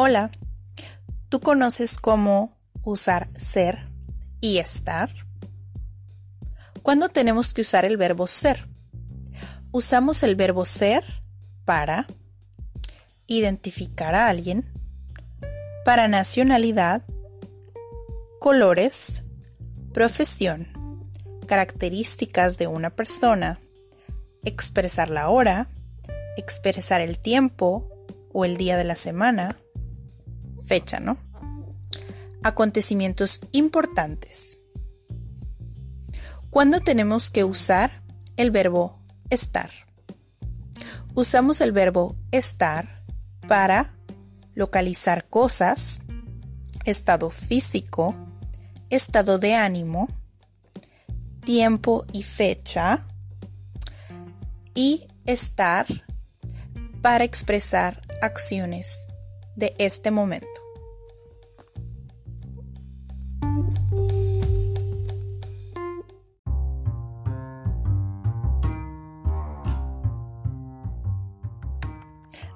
Hola, ¿tú conoces cómo usar ser y estar? ¿Cuándo tenemos que usar el verbo ser? Usamos el verbo ser para identificar a alguien, para nacionalidad, colores, profesión, características de una persona, expresar la hora, expresar el tiempo o el día de la semana, fecha, ¿no? Acontecimientos importantes. ¿Cuándo tenemos que usar el verbo estar? Usamos el verbo estar para localizar cosas, estado físico, estado de ánimo, tiempo y fecha, y estar para expresar acciones de este momento.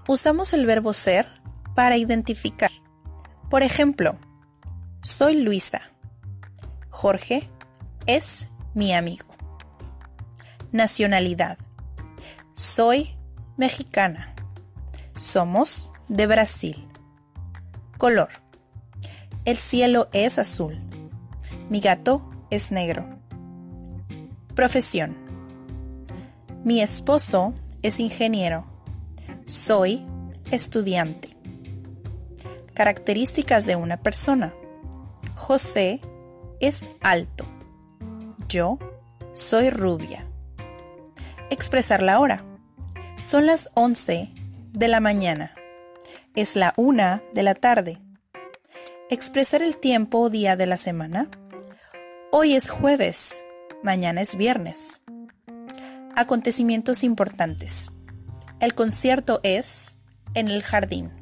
Usamos el verbo ser para identificar. Por ejemplo, soy Luisa. Jorge es mi amigo. Nacionalidad. Soy mexicana. Somos de Brasil. Color. El cielo es azul. Mi gato es negro. Profesión. Mi esposo es ingeniero. Soy estudiante. Características de una persona. José es alto. Yo soy rubia. Expresar la hora. Son las 11 de la mañana. Es la 1 de la tarde. Expresar el tiempo o día de la semana. Hoy es jueves. Mañana es viernes. Acontecimientos importantes. El concierto es en el jardín.